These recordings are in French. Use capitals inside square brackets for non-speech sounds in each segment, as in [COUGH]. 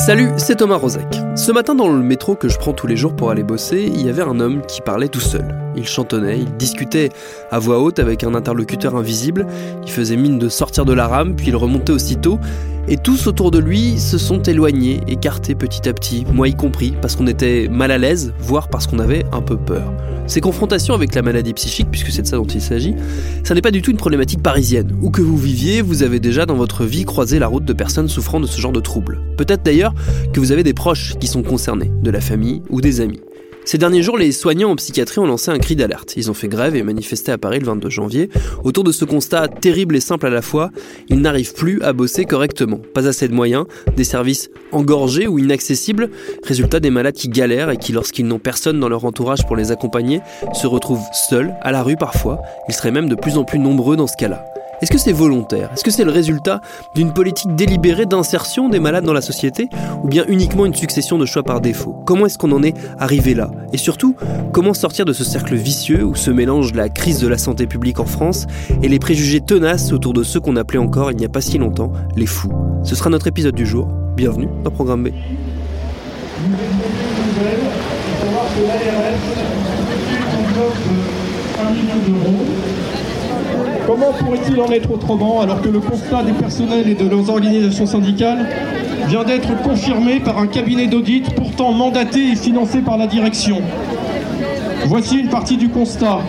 Salut, c'est Thomas Rozek. Ce matin dans le métro que je prends tous les jours pour aller bosser, il y avait un homme qui parlait tout seul. Il chantonnait, il discutait à voix haute avec un interlocuteur invisible, il faisait mine de sortir de la rame, puis il remontait aussitôt, et tous autour de lui se sont éloignés, écartés petit à petit, moi y compris, parce qu'on était mal à l'aise, voire parce qu'on avait un peu peur. Ces confrontations avec la maladie psychique, puisque c'est de ça dont il s'agit, ça n'est pas du tout une problématique parisienne. Où que vous viviez, vous avez déjà dans votre vie croisé la route de personnes souffrant de ce genre de troubles. Peut-être d'ailleurs que vous avez des proches qui sont concernés, de la famille ou des amis. Ces derniers jours, les soignants en psychiatrie ont lancé un cri d'alerte. Ils ont fait grève et manifesté à Paris le 22 janvier autour de ce constat terrible et simple à la fois. Ils n'arrivent plus à bosser correctement. Pas assez de moyens, des services engorgés ou inaccessibles. Résultat des malades qui galèrent et qui, lorsqu'ils n'ont personne dans leur entourage pour les accompagner, se retrouvent seuls, à la rue parfois. Ils seraient même de plus en plus nombreux dans ce cas-là. Est-ce que c'est volontaire Est-ce que c'est le résultat d'une politique délibérée d'insertion des malades dans la société ou bien uniquement une succession de choix par défaut Comment est-ce qu'on en est arrivé là Et surtout, comment sortir de ce cercle vicieux où se mélange la crise de la santé publique en France et les préjugés tenaces autour de ceux qu'on appelait encore il n'y a pas si longtemps les fous Ce sera notre épisode du jour. Bienvenue dans Programme B. Comment pourrait-il en être autrement alors que le constat des personnels et de leurs organisations syndicales vient d'être confirmé par un cabinet d'audit pourtant mandaté et financé par la direction? Voici une partie du constat.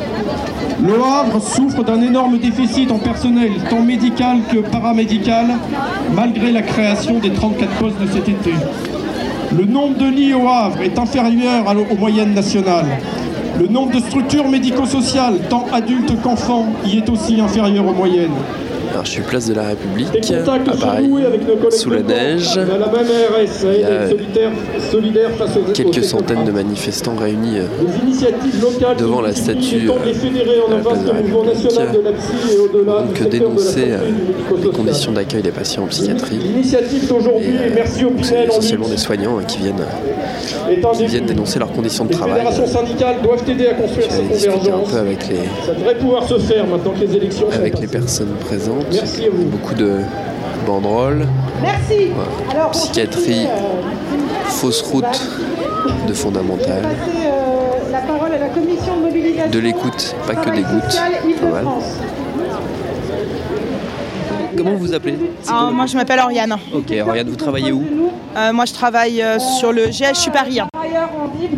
Le Havre souffre d'un énorme déficit en personnel, tant médical que paramédical, malgré la création des 34 postes de cet été. Le nombre de lits au Havre est inférieur aux moyennes nationales. Le nombre de structures médico-sociales, tant adultes qu'enfants, y est aussi inférieur aux moyennes. Alors, je suis place de la République, à Paris, sous la neige. Il y a quelques centaines de manifestants réunis euh, devant la statue, de euh, de la place de la République. donc dénoncer euh, les conditions d'accueil des patients en psychiatrie. Et, c'est essentiellement des soignants euh, qui viennent, qui viennent dénoncer leurs conditions de Les travail. doivent aider à construire avec les, Ça devrait pouvoir se faire maintenant que les élections sont avec les personnes présentes. Merci à vous. Beaucoup de banderoles, Merci. Alors, psychiatrie, euh, fausses routes de fondamentales, passer, euh, la parole à la commission de mobilisation. de l'écoute, pas que des gouttes. Pas mal. Comment vous vous appelez Ah, moi je m'appelle Oriane. Ok, Oriane, vous travaillez où Euh, moi je travaille euh, sur le GHU Paris.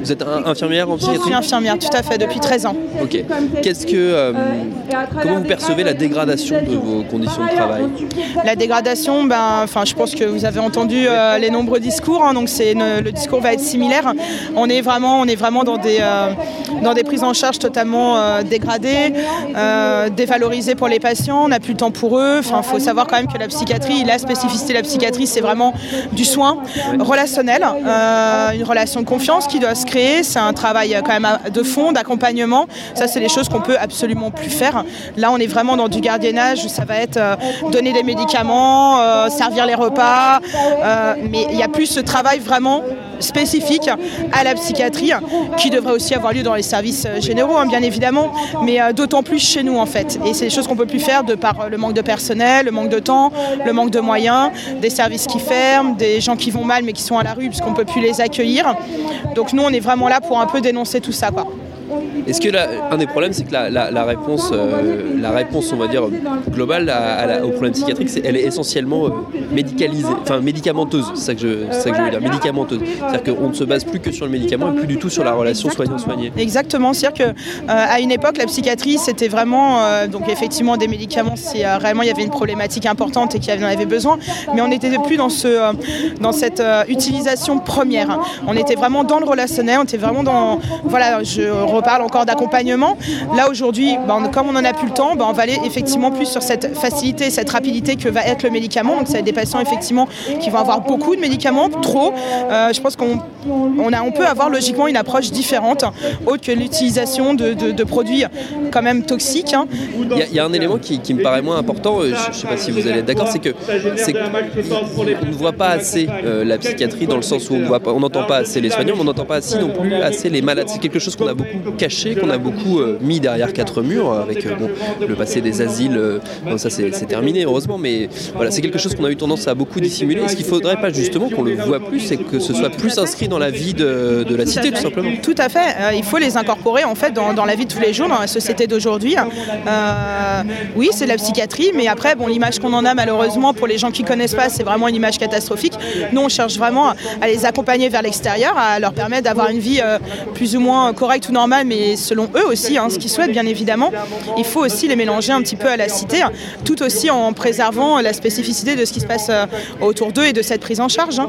Vous êtes un- infirmière en Je psychiatrie suis infirmière, tout à fait, depuis 13 ans. Ok. Qu'est-ce que, euh, comment vous percevez la dégradation de vos conditions de travail La dégradation, ben, enfin, je pense que vous avez entendu euh, les nombreux discours, hein, donc c'est le discours va être similaire. On est vraiment, on est vraiment dans des, euh, dans des prises en charge totalement euh, dégradées, euh, dévalorisées pour les patients. On n'a plus le temps pour eux. Enfin, faut savoir quand même que la psychiatrie, la spécificité de la psychiatrie, c'est vraiment du soin relationnel, euh, une relation de confiance qui doit se créer. C'est un travail euh, quand même de fond, d'accompagnement. Ça, c'est des choses qu'on peut absolument plus faire. Là, on est vraiment dans du gardiennage où ça va être euh, donner des médicaments, euh, servir les repas, mais il y a plus ce travail vraiment spécifique à la psychiatrie qui devrait aussi avoir lieu dans les services euh, généraux, hein, bien évidemment, mais euh, d'autant plus chez nous en fait. Et c'est des choses qu'on peut plus faire de par euh, le manque de personnel, le manque de temps, le manque de moyens, des services qui ferment, des gens qui vont mal mais qui sont à la rue puisqu'on peut plus les accueillir. Donc nous, on est vraiment là pour un peu dénoncer tout ça. Est-ce que la- un des problèmes, c'est que la, la- la réponse, euh, la réponse, on va dire globale à- à la- au problème psychiatrique, c'est elle est essentiellement euh, médicalisée, enfin médicamenteuse. C'est ça que je, c'est ça que je veux dire, médicamenteuse. C'est-à-dire qu'on ne se base plus que sur le médicament et plus du tout sur la relation soignant-soigné. Exactement, c'est-à-dire que euh, à une époque, la psychiatrie, c'était vraiment, donc effectivement, des médicaments si réellement il y avait une problématique importante et qu'il y en avait besoin, mais on n'était plus dans ce, dans cette utilisation première. On était vraiment dans le relationnel, on était vraiment dans, voilà, je reparle parle encore d'accompagnement. Là aujourd'hui, ben, comme on n'en a plus le temps, ben, on va aller effectivement plus sur cette facilité, cette rapidité que va être le médicament. Donc ça va être des patients effectivement qui vont avoir beaucoup de médicaments, trop. Euh, je pense qu'on on, on peut avoir logiquement une approche différente, autre que l'utilisation de, produits quand même toxiques. hein. Il y, a- un élément qui, me paraît moins important, euh, je ne sais pas si vous allez être d'accord, c'est que qu'on ne voit pas assez euh, la psychiatrie dans le sens où on on n'entend pas assez les soignants, mais on n'entend pas assez non plus assez les malades. C'est quelque chose qu'on a beaucoup caché, qu'on a beaucoup euh, mis derrière quatre murs, avec euh, bon, le passé des asiles. euh, bon, ça c'est terminé heureusement, mais voilà, c'est quelque chose qu'on a eu tendance à beaucoup dissimuler. Est-ce qu'il ne faudrait pas justement qu'on le voit plus et que ce soit plus inscrit dans la vie de, de la cité tout simplement Tout à fait. Il faut les incorporer en fait dans, dans la vie de tous les jours, dans la société d'aujourd'hui. Euh, oui, c'est de la psychiatrie, mais après, bon, l'image qu'on en a malheureusement pour les gens qui connaissent pas, c'est vraiment une image catastrophique. Nous, on cherche vraiment à les accompagner vers l'extérieur, à leur permettre d'avoir une vie euh, plus ou moins correcte ou normale, mais selon eux aussi, hein, ce qu'ils souhaitent bien évidemment. Il faut aussi les mélanger un petit peu à la cité, hein, tout aussi en préservant la spécificité de ce qui se passe euh, autour d'eux et de cette prise en charge.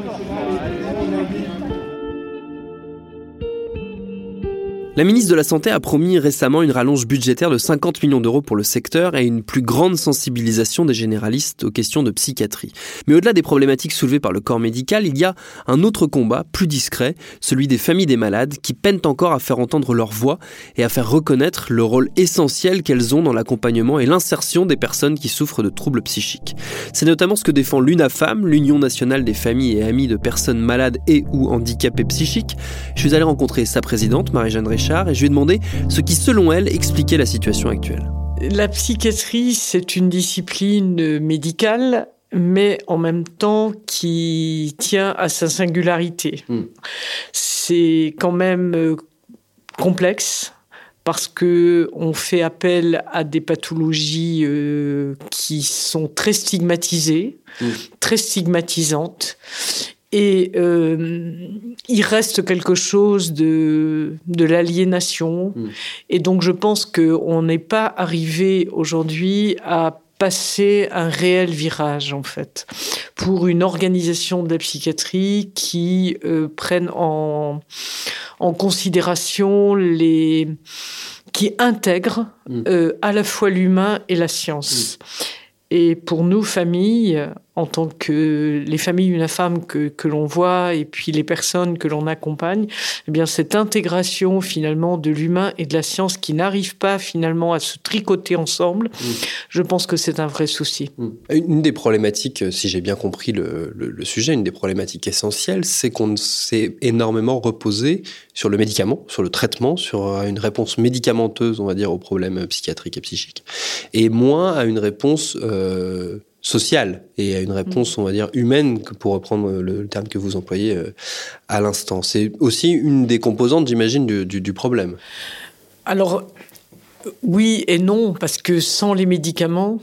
La ministre de la Santé a promis récemment une rallonge budgétaire de 50 millions d'euros pour le secteur et une plus grande sensibilisation des généralistes aux questions de psychiatrie. Mais au-delà des problématiques soulevées par le corps médical, il y a un autre combat, plus discret, celui des familles des malades qui peinent encore à faire entendre leur voix et à faire reconnaître le rôle essentiel qu'elles ont dans l'accompagnement et l'insertion des personnes qui souffrent de troubles psychiques. C'est notamment ce que défend l'UNAFAM, l'Union nationale des familles et amis de personnes malades et ou handicapées psychiques. Je suis allé rencontrer sa présidente, Marie-Jeanne Richard, et je lui ai demandé ce qui, selon elle, expliquait la situation actuelle. La psychiatrie, c'est une discipline médicale, mais en même temps qui tient à sa singularité. Mm. C'est quand même euh, complexe parce que on fait appel à des pathologies euh, qui sont très stigmatisées, Mm. très stigmatisantes. Et euh, il reste quelque chose de, de l'aliénation. Mm. Et donc je pense qu'on n'est pas arrivé aujourd'hui à passer un réel virage en fait pour une organisation de la psychiatrie qui euh, prenne en, en considération les qui intègre Mm. euh, à la fois l'humain et la science. Et pour nous, familles, en tant que les familles UNAFAM que, que l'on voit et puis les personnes que l'on accompagne, eh bien cette intégration finalement de l'humain et de la science qui n'arrive pas finalement à se tricoter ensemble, je pense que c'est un vrai souci. Une des problématiques, euh, si j'ai bien compris le, le- le sujet, une des problématiques essentielles, c'est qu'on s'est énormément reposé sur le médicament, sur le traitement, sur euh, une réponse médicamenteuse, on va dire, aux problèmes psychiatriques et psychiques, et moins à une réponse euh, sociale et à une réponse, on va dire, humaine, pour reprendre le, le terme que vous employez euh, à l'instant. C'est aussi une des composantes, j'imagine, du, du- du problème. Alors, euh, oui et non, parce que sans les médicaments,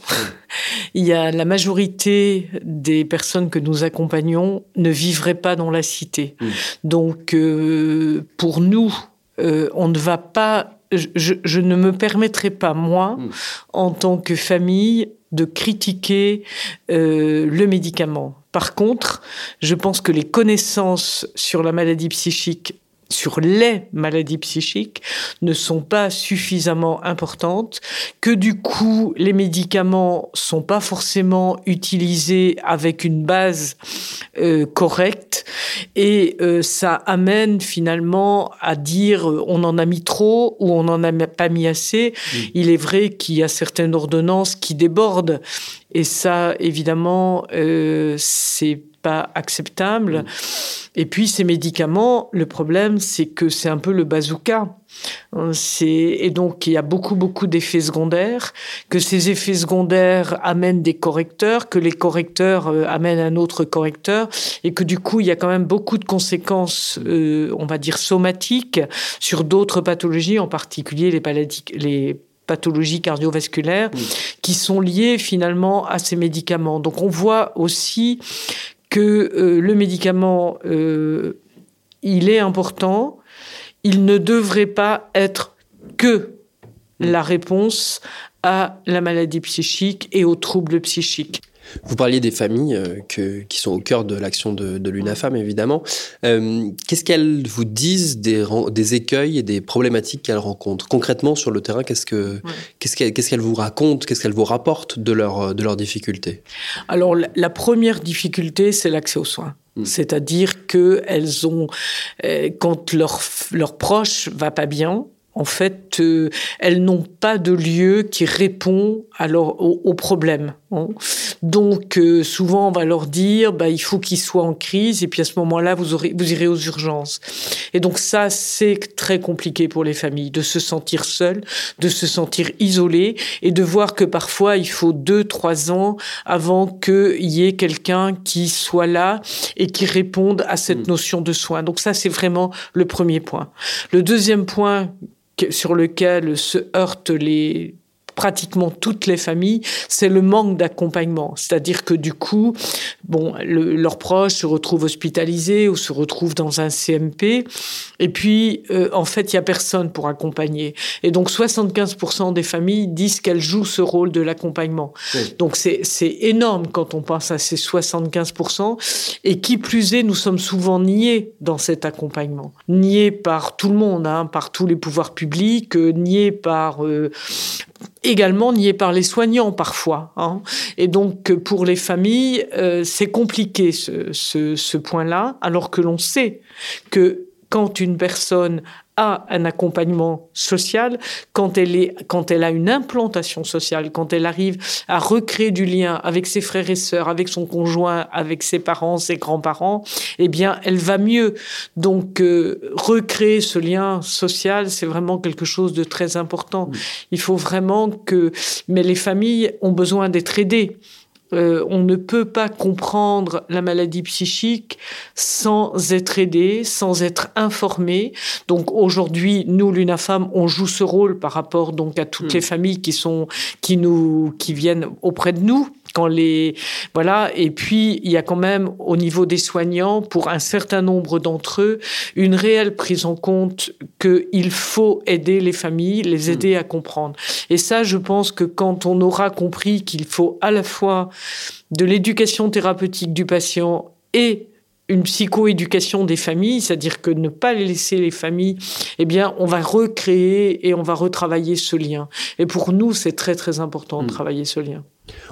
[LAUGHS] il y a la majorité des personnes que nous accompagnons ne vivraient pas dans la cité. Mm. Donc, euh, pour nous, euh, on ne va pas. Je, ne me permettrai pas, moi, Mm. en tant que famille, de critiquer euh, le médicament. Par contre, je pense que les connaissances sur la maladie psychique sur les maladies psychiques ne sont pas suffisamment importantes, que du coup les médicaments sont pas forcément utilisés avec une base euh, correcte et euh, ça amène finalement à dire on en a mis trop ou on n'en a pas mis assez. Il est vrai qu'il y a certaines ordonnances qui débordent et ça évidemment euh, c'est pas acceptable. Et puis ces médicaments, le problème, c'est que c'est un peu le bazooka. Hein, et donc il y a beaucoup beaucoup d'effets secondaires, que ces effets secondaires amènent des correcteurs, que les correcteurs euh, amènent un autre correcteur, et que du coup il y a quand même beaucoup de conséquences, euh, on va dire somatiques, sur d'autres pathologies, en particulier les les pathologies cardiovasculaires, qui sont liées finalement à ces médicaments. Donc on voit aussi que euh, le médicament, euh, il est important, il ne devrait pas être que la réponse à la maladie psychique et aux troubles psychiques. Vous parliez des familles euh, que, qui sont au cœur de l'action de, de l'UNAFAM, évidemment. Euh, Qu'est-ce qu'elles vous disent des, des, écueils et des problématiques qu'elles rencontrent? Concrètement, sur le terrain, qu'est-ce qu'elles ouais. qu qu'elles qu vous racontent Qu'est-ce qu'elles vous rapportent de, leur, de leurs difficultés? Alors, la, première difficulté, c'est l'accès aux soins. Mmh. C'est-à-dire qu'elles ont, euh, quand leur, leur proche va pas bien, en fait, euh, elles n'ont pas de lieu qui répond alors aux, aux problèmes. Hein. Donc, euh, souvent, on va leur dire, bah, il faut qu'ils soient en crise, et puis à ce moment-là, vous, aurez, vous irez aux urgences. Et donc ça, c'est très compliqué pour les familles, de se sentir seules, de se sentir isolées, et de voir que parfois, il faut deux, trois ans avant qu'il y ait quelqu'un qui soit là et qui réponde à cette notion de soin. Donc ça, c'est vraiment le premier point. Le deuxième point sur lequel se heurtent les pratiquement toutes les familles, c'est le manque d'accompagnement. C'est-à-dire que du coup, bon, le, leurs proches se retrouvent hospitalisés ou se retrouvent dans un CMP, et puis euh, en fait, il y a personne pour accompagner. Et donc 75% des familles disent qu'elles jouent ce rôle de l'accompagnement. Oui. Donc c'est énorme quand on pense à ces 75%. Et qui plus est, nous sommes souvent niés dans cet accompagnement, niés par tout le monde, hein, par tous les pouvoirs publics, euh, niés par euh, également nié par les soignants parfois. Hein. Et donc pour les familles, euh, c'est compliqué ce, ce, ce point-là, alors que l'on sait que quand une personne a un accompagnement social, quand elle, est, quand elle a une implantation sociale, quand elle arrive à recréer du lien avec ses frères et sœurs, avec son conjoint, avec ses parents, ses grands-parents, eh bien, elle va mieux. Donc, euh, recréer ce lien social, c'est vraiment quelque chose de très important. Il faut vraiment que... Mais les familles ont besoin d'être aidées. Euh, on ne peut pas comprendre la maladie psychique sans être aidé, sans être informé. Donc aujourd'hui, nous, l'UNAFAM, on joue ce rôle par rapport donc à toutes mmh. les familles qui sont qui nous qui viennent auprès de nous quand les voilà et puis il y a quand même au niveau des soignants pour un certain nombre d'entre eux une réelle prise en compte que il faut aider les familles les aider mmh. à comprendre et ça je pense que quand on aura compris qu'il faut à la fois de l'éducation thérapeutique du patient et une psychoéducation des familles, c'est-à-dire que ne pas laisser les familles, eh bien, on va recréer et on va retravailler ce lien. Et pour nous, c'est très très important de mmh. travailler ce lien.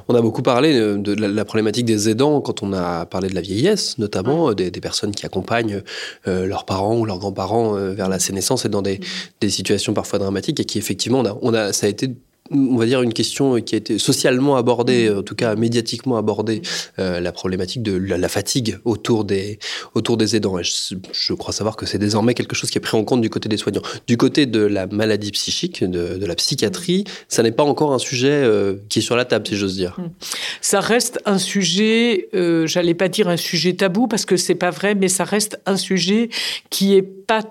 On a beaucoup parlé de la, la, problématique des aidants quand on a parlé de la vieillesse, notamment ouais. des, des, personnes qui accompagnent euh, leurs parents ou leurs grands-parents euh, vers la sénescence et dans des, des, situations parfois dramatiques et qui effectivement, on a, on a, ça a été on va dire une question qui a été socialement abordée, en tout cas médiatiquement abordée, euh, la problématique de la, la, fatigue autour des, autour des aidants. Et je, je crois savoir que c'est désormais quelque chose qui est pris en compte du côté des soignants. Du côté de la maladie psychique, de, de la psychiatrie, ça n'est pas encore un sujet euh, qui est sur la table, si j'ose dire. Ça reste un sujet, euh, j'allais pas dire un sujet tabou parce que c'est pas vrai, mais ça reste un sujet qui est pas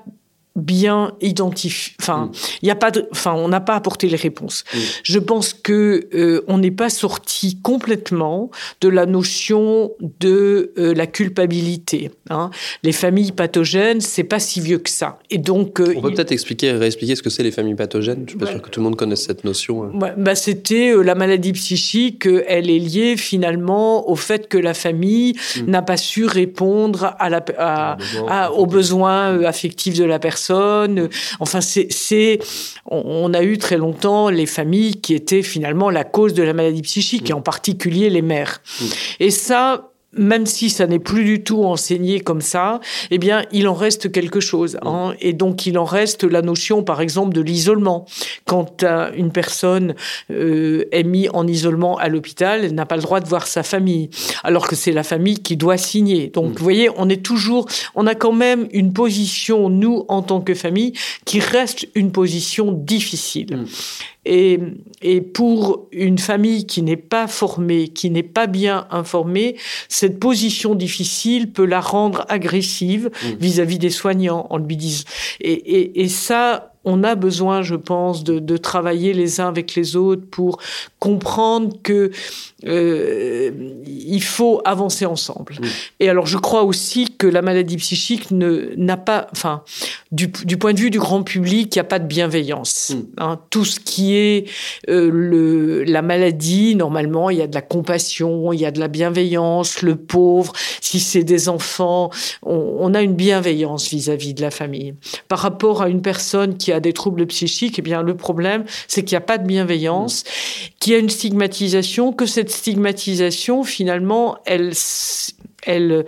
bien identifié. Enfin, il mm. a pas de. Enfin, on n'a pas apporté les réponses. Mm. Je pense que euh, on n'est pas sorti complètement de la notion de euh, la culpabilité. Hein. Les familles pathogènes, c'est pas si vieux que ça. Et donc, euh, on peut il... peut-être expliquer, réexpliquer ce que c'est les familles pathogènes? Je suis pas ouais. sûr que tout le monde connaisse cette notion. Hein. Ouais, bah, c'était la maladie psychique. Elle est liée finalement au fait que la famille mm. n'a pas su répondre à la, à, à, aux besoins affectifs de la personne personnes. Enfin, c'est, on, a eu très longtemps les familles qui étaient finalement la cause de la maladie psychique, mmh. et en particulier les mères. Mmh. Et ça, même si ça n'est plus du tout enseigné comme ça, eh bien, il en reste quelque chose. Hein. Et donc, il en reste la notion, par exemple, de l'isolement. Quand euh, une personne euh, est mise en isolement à l'hôpital, elle n'a pas le droit de voir sa famille, alors que c'est la famille qui doit signer. Donc, mmh. vous voyez, on est toujours, on a quand même une position, nous, en tant que famille, qui reste une position difficile. Mmh. Et, et, pour une famille qui n'est pas formée, qui n'est pas bien informée, cette position difficile peut la rendre agressive vis-à-vis -vis des soignants en lui. Et, et, et ça, on a besoin, je pense, de, de, travailler les uns avec les autres pour comprendre que euh, il faut avancer ensemble. Et alors, je crois aussi que la maladie psychique ne n'a pas, enfin, du, du, point de vue du grand public, il n'y a pas de bienveillance. Hein. Tout ce qui est euh, le, la maladie, normalement, il y a de la compassion, il y a de la bienveillance. Le pauvre, si c'est des enfants, on, on, a une bienveillance vis-à-vis -vis de la famille. Par rapport à une personne qui a des troubles psychiques, eh bien, le problème, c'est qu'il n'y a pas de bienveillance, mm. qu'il y a une stigmatisation, que cette stigmatisation, finalement, elle, elle,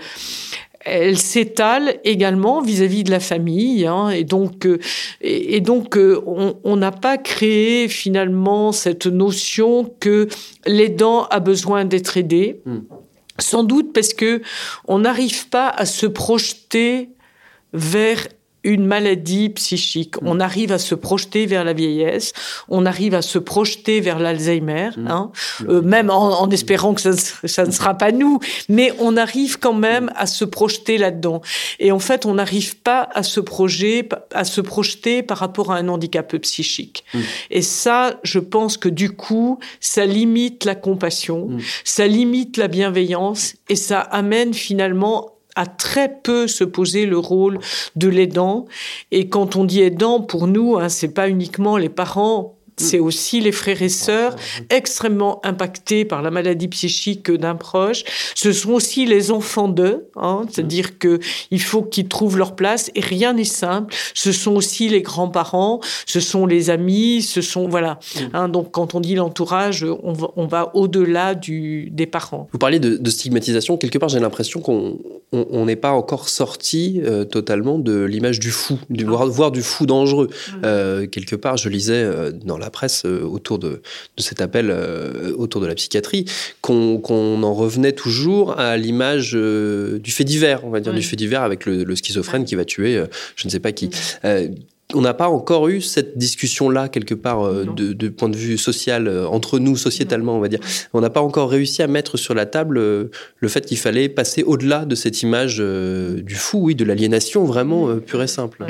elle s'étale également vis-à-vis de la famille, hein, et donc, euh, et, donc euh, on n'a pas créé finalement cette notion que l'aidant a besoin d'être aidé. Hmm. Sans doute parce que on n'arrive pas à se projeter vers une maladie psychique. Mm. On arrive à se projeter vers la vieillesse, on arrive à se projeter vers l'Alzheimer, mm. hein, euh, même en, espérant que ça, ça, ne sera pas nous, mais on arrive quand même à se projeter là-dedans. Et en fait, on n'arrive pas à se, projeter, à se projeter par rapport à un handicap psychique. Mm. Et ça, je pense que du coup, ça limite la compassion, ça limite la bienveillance et ça amène finalement à très peu se poser le rôle de l'aidant. Et quand on dit aidant, pour nous, hein, c'est pas uniquement les parents c'est aussi les frères et sœurs extrêmement impactés par la maladie psychique d'un proche. Ce sont aussi les enfants d'eux, hein, c'est-à-dire que il faut qu'ils trouvent leur place et rien n'est simple. Ce sont aussi les grands-parents, ce sont les amis, ce sont voilà. Hein, donc quand on dit l'entourage, on va, au-delà du des parents. Vous parlez de, stigmatisation. Quelque part, j'ai l'impression qu'on n'est pas encore sorti euh, totalement de l'image du fou, du ah. voir, du fou dangereux. Euh, quelque part, je lisais euh, dans la presse euh, autour de, cet appel euh, autour de la psychiatrie, qu'on en revenait toujours à l'image euh, du fait divers, on va dire, du fait divers avec le, schizophrène qui va tuer je ne sais pas qui on n'a pas encore eu cette discussion-là, quelque part, euh, de, point de vue social, euh, entre nous, sociétalement, on va dire. On n'a pas encore réussi à mettre sur la table euh, le fait qu'il fallait passer au-delà de cette image du fou, oui, de l'aliénation vraiment pure et simple.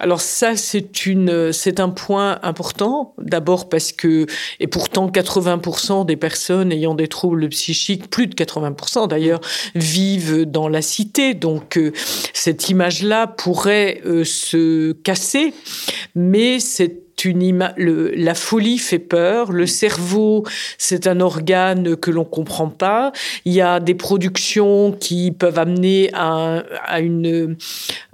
Alors ça, c'est une, c'est un point important. D'abord parce que, et pourtant, 80% des personnes ayant des troubles psychiques, plus de 80% d'ailleurs, vivent dans la cité. Donc, cette image-là pourrait se casser mais c'est une la folie fait peur. Le cerveau, c'est un organe que l'on comprend pas. Il y a des productions qui peuvent amener à, une,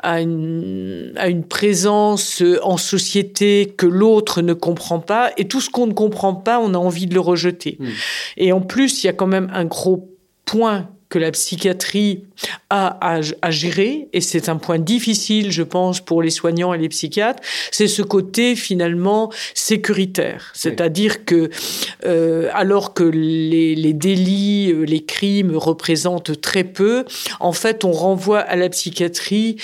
à, une, à une présence en société que l'autre ne comprend pas. Et tout ce qu'on ne comprend pas, on a envie de le rejeter. Hmm. Et en plus, il y a quand même un gros point que la psychiatrie a à, gérer, et c'est un point difficile, je pense, pour les soignants et les psychiatres, c'est ce côté finalement sécuritaire. C'est-à-dire que, euh, alors que les, les, délits, euh, les crimes représentent très peu, en fait, on renvoie à la psychiatrie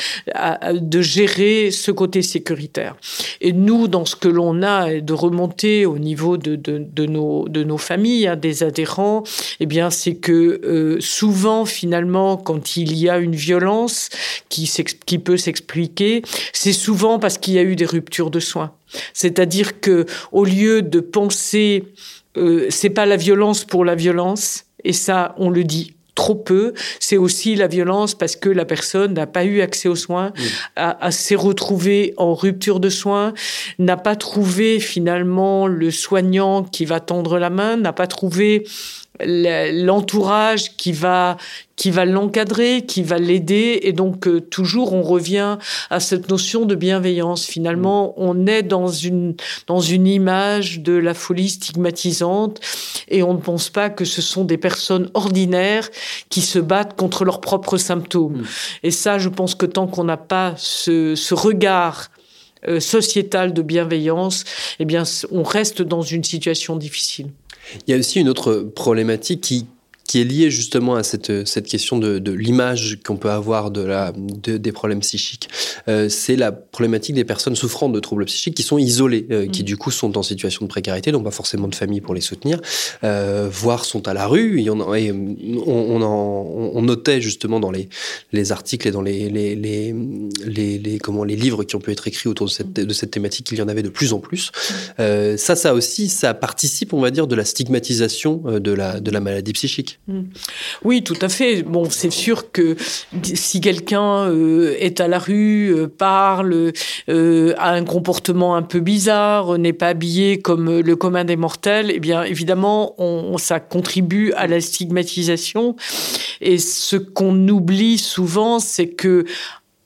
de gérer ce côté sécuritaire. Et nous, dans ce que l'on a, de remonter au niveau de, de, de nos, de nos familles, hein, des adhérents, eh bien, c'est que euh, souvent, finalement, quand il y a une violence qui, qui peut s'expliquer, c'est souvent parce qu'il y a eu des ruptures de soins. C'est-à-dire que au lieu de penser euh, c'est pas la violence pour la violence, et ça on le dit trop peu, c'est aussi la violence parce que la personne n'a pas eu accès aux soins, a, s'est retrouvée en rupture de soins, n'a pas trouvé finalement le soignant qui va tendre la main, n'a pas trouvé l'entourage qui va qui va l'encadrer, qui va l'aider et donc euh, toujours on revient à cette notion de bienveillance. Finalement, mm. on est dans une dans une image de la folie stigmatisante et on ne pense pas que ce sont des personnes ordinaires qui se battent contre leurs propres symptômes. Mm. Et ça, je pense que tant qu'on n'a pas ce, ce regard euh, sociétal de bienveillance, eh bien, on reste dans une situation difficile. Il y a aussi une autre problématique qui, qui est lié justement à cette, cette question de, de l'image qu'on peut avoir de la, de, des problèmes psychiques. Euh, c'est la problématique des personnes souffrant de troubles psychiques qui sont isolées, euh, qui mm. du coup sont en situation de précarité, n'ont pas forcément de famille pour les soutenir, euh, voire sont à la rue. Y en et on, on, en, on, notait justement dans les, les articles et dans les, les, les, les, comment, les livres qui ont pu être écrits autour de cette, de cette thématique qu'il y en avait de plus en plus. Euh, ça, ça aussi, ça participe, on va dire, de la stigmatisation euh, de la, de la maladie psychique. Mm. Oui, tout à fait. Bon, c'est sûr que si quelqu'un euh, est à la rue, euh, parle, euh, a un comportement un peu bizarre, n'est pas habillé comme le commun des mortels, eh bien, évidemment, ça contribue à la stigmatisation. Et ce qu'on oublie souvent, c'est que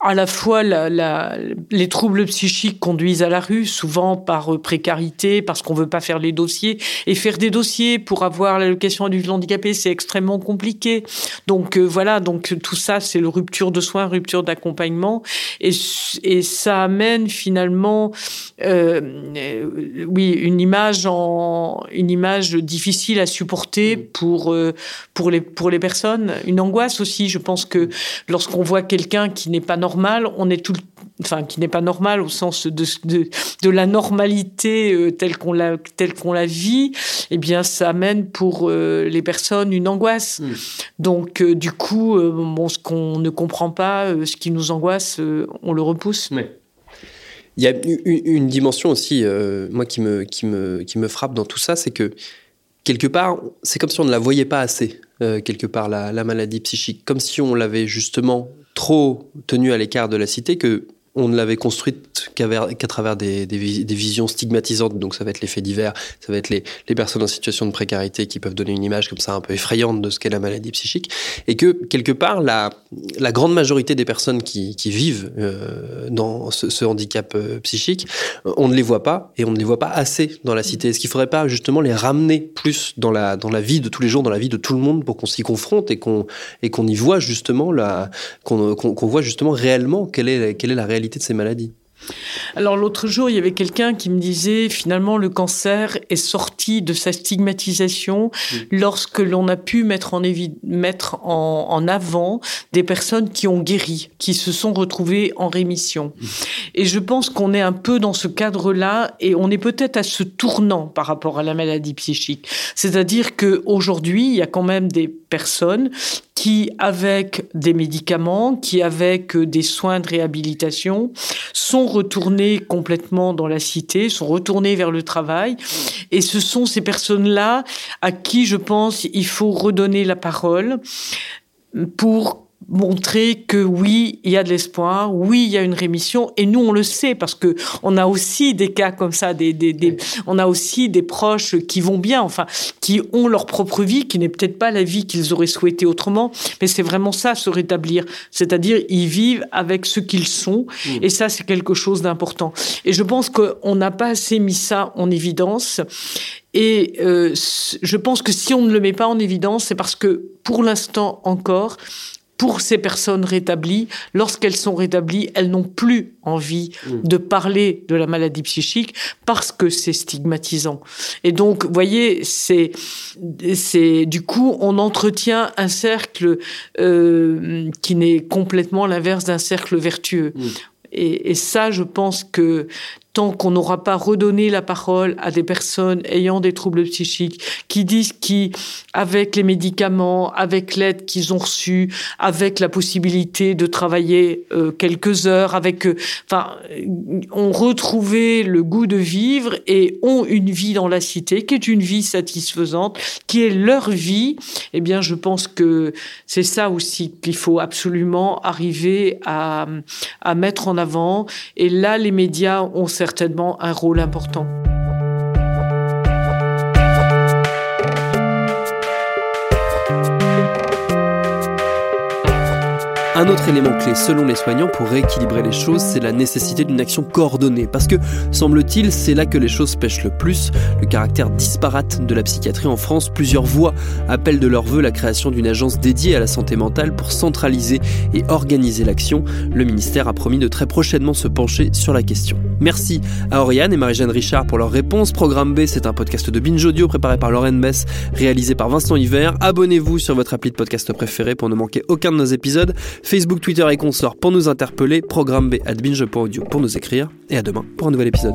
à la fois la, la, les troubles psychiques conduisent à la rue, souvent par euh, précarité, parce qu'on veut pas faire les dossiers. Et faire des dossiers pour avoir l'allocation du handicapé, c'est extrêmement compliqué. Donc euh, voilà, donc tout ça, c'est le rupture de soins, rupture d'accompagnement. Et, et ça amène finalement, euh, oui, une image, en, une image difficile à supporter pour, euh, pour, les, pour les personnes. Une angoisse aussi. Je pense que lorsqu'on voit quelqu'un qui n'est pas normal, normal, on est tout, enfin qui n'est pas normal au sens de, de, de la normalité euh, telle qu'on la telle qu'on la vit, eh bien ça amène pour euh, les personnes une angoisse. Mmh. Donc euh, du coup, euh, bon, ce qu'on ne comprend pas, euh, ce qui nous angoisse, euh, on le repousse. Il y a une, une dimension aussi, moi qui me qui me qui me frappe dans tout ça, c'est que quelque part, c'est comme si on ne la voyait pas assez, euh, quelque part, la, la, maladie psychique. Comme si on l'avait justement trop tenue à l'écart de la cité, que on ne l'avait construite qu'à qu travers des, visions stigmatisantes. Donc ça va être les faits divers, ça va être les, personnes en situation de précarité qui peuvent donner une image comme ça un peu effrayante de ce qu'est la maladie psychique. Et que quelque part, la, grande majorité des personnes qui, vivent euh, dans ce, handicap euh, psychique, on ne les voit pas et on ne les voit pas assez dans la cité. Est-ce qu'il ne faudrait pas justement les ramener plus dans la, vie de tous les jours, dans la vie de tout le monde pour qu'on s'y confronte et qu'on y voit justement qu'on qu qu voit justement réellement quelle est la réalité de ces maladies. Alors l'autre jour, il y avait quelqu'un qui me disait finalement le cancer est sorti de sa stigmatisation oui. lorsque l'on a pu mettre en, mettre en, en, avant des personnes qui ont guéri, qui se sont retrouvées en rémission. Oui. Et je pense qu'on est un peu dans ce cadre-là et on est peut-être à ce tournant par rapport à la maladie psychique. C'est-à-dire qu'aujourd'hui, il y a quand même des personnes qui, avec des médicaments, qui, avec des soins de réhabilitation, sont retournés complètement dans la cité, sont retournés vers le travail. Et ce sont ces personnes-là à qui, je pense, il faut redonner la parole pour montrer que oui, il y a de l'espoir, oui, il y a une rémission, et nous on le sait parce que on a aussi des cas comme ça, des, des, des, on a aussi des proches qui vont bien, enfin, qui ont leur propre vie, qui n'est peut-être pas la vie qu'ils auraient souhaité autrement, mais c'est vraiment ça, se rétablir, c'est-à-dire ils vivent avec ce qu'ils sont, mmh. et ça c'est quelque chose d'important. Et je pense qu'on n'a pas assez mis ça en évidence. Et euh, je pense que si on ne le met pas en évidence, c'est parce que pour l'instant encore, pour ces personnes rétablies, lorsqu'elles sont rétablies, elles n'ont plus envie mmh. de parler de la maladie psychique parce que c'est stigmatisant. Et donc, vous voyez, c'est, c'est du coup, on entretient un cercle euh, qui n'est complètement l'inverse d'un cercle vertueux. Mmh. Et, et, ça, je pense que qu'on n'aura pas redonné la parole à des personnes ayant des troubles psychiques, qui disent qui, avec les médicaments, avec l'aide qu'ils ont reçue, avec la possibilité de travailler euh, quelques heures, avec, euh, enfin, ont retrouvé le goût de vivre et ont une vie dans la cité qui est une vie satisfaisante, qui est leur vie, eh bien, je pense que c'est ça aussi qu'il faut absolument arriver à, à mettre en avant. Et là, les médias ont certainement un rôle important. Un autre élément clé selon les soignants pour rééquilibrer les choses, c'est la nécessité d'une action coordonnée. Parce que, semble-t-il, c'est là que les choses pêchent le plus. Le caractère disparate de la psychiatrie en France, plusieurs voix appellent de leur vœu la création d'une agence dédiée à la santé mentale pour centraliser et organiser l'action. Le ministère a promis de très prochainement se pencher sur la question. Merci à Oriane et Marie-Jeanne Richard pour leurs réponses. Programme B, c'est un podcast de Binge Audio préparé par Lauren Bess, réalisé par Vincent Hiver. Abonnez-vous sur votre appli de podcast préféré pour ne manquer aucun de nos épisodes. Facebook, Twitter et consorts pour nous interpeller, programme B at binge.audio pour nous écrire, et à demain pour un nouvel épisode.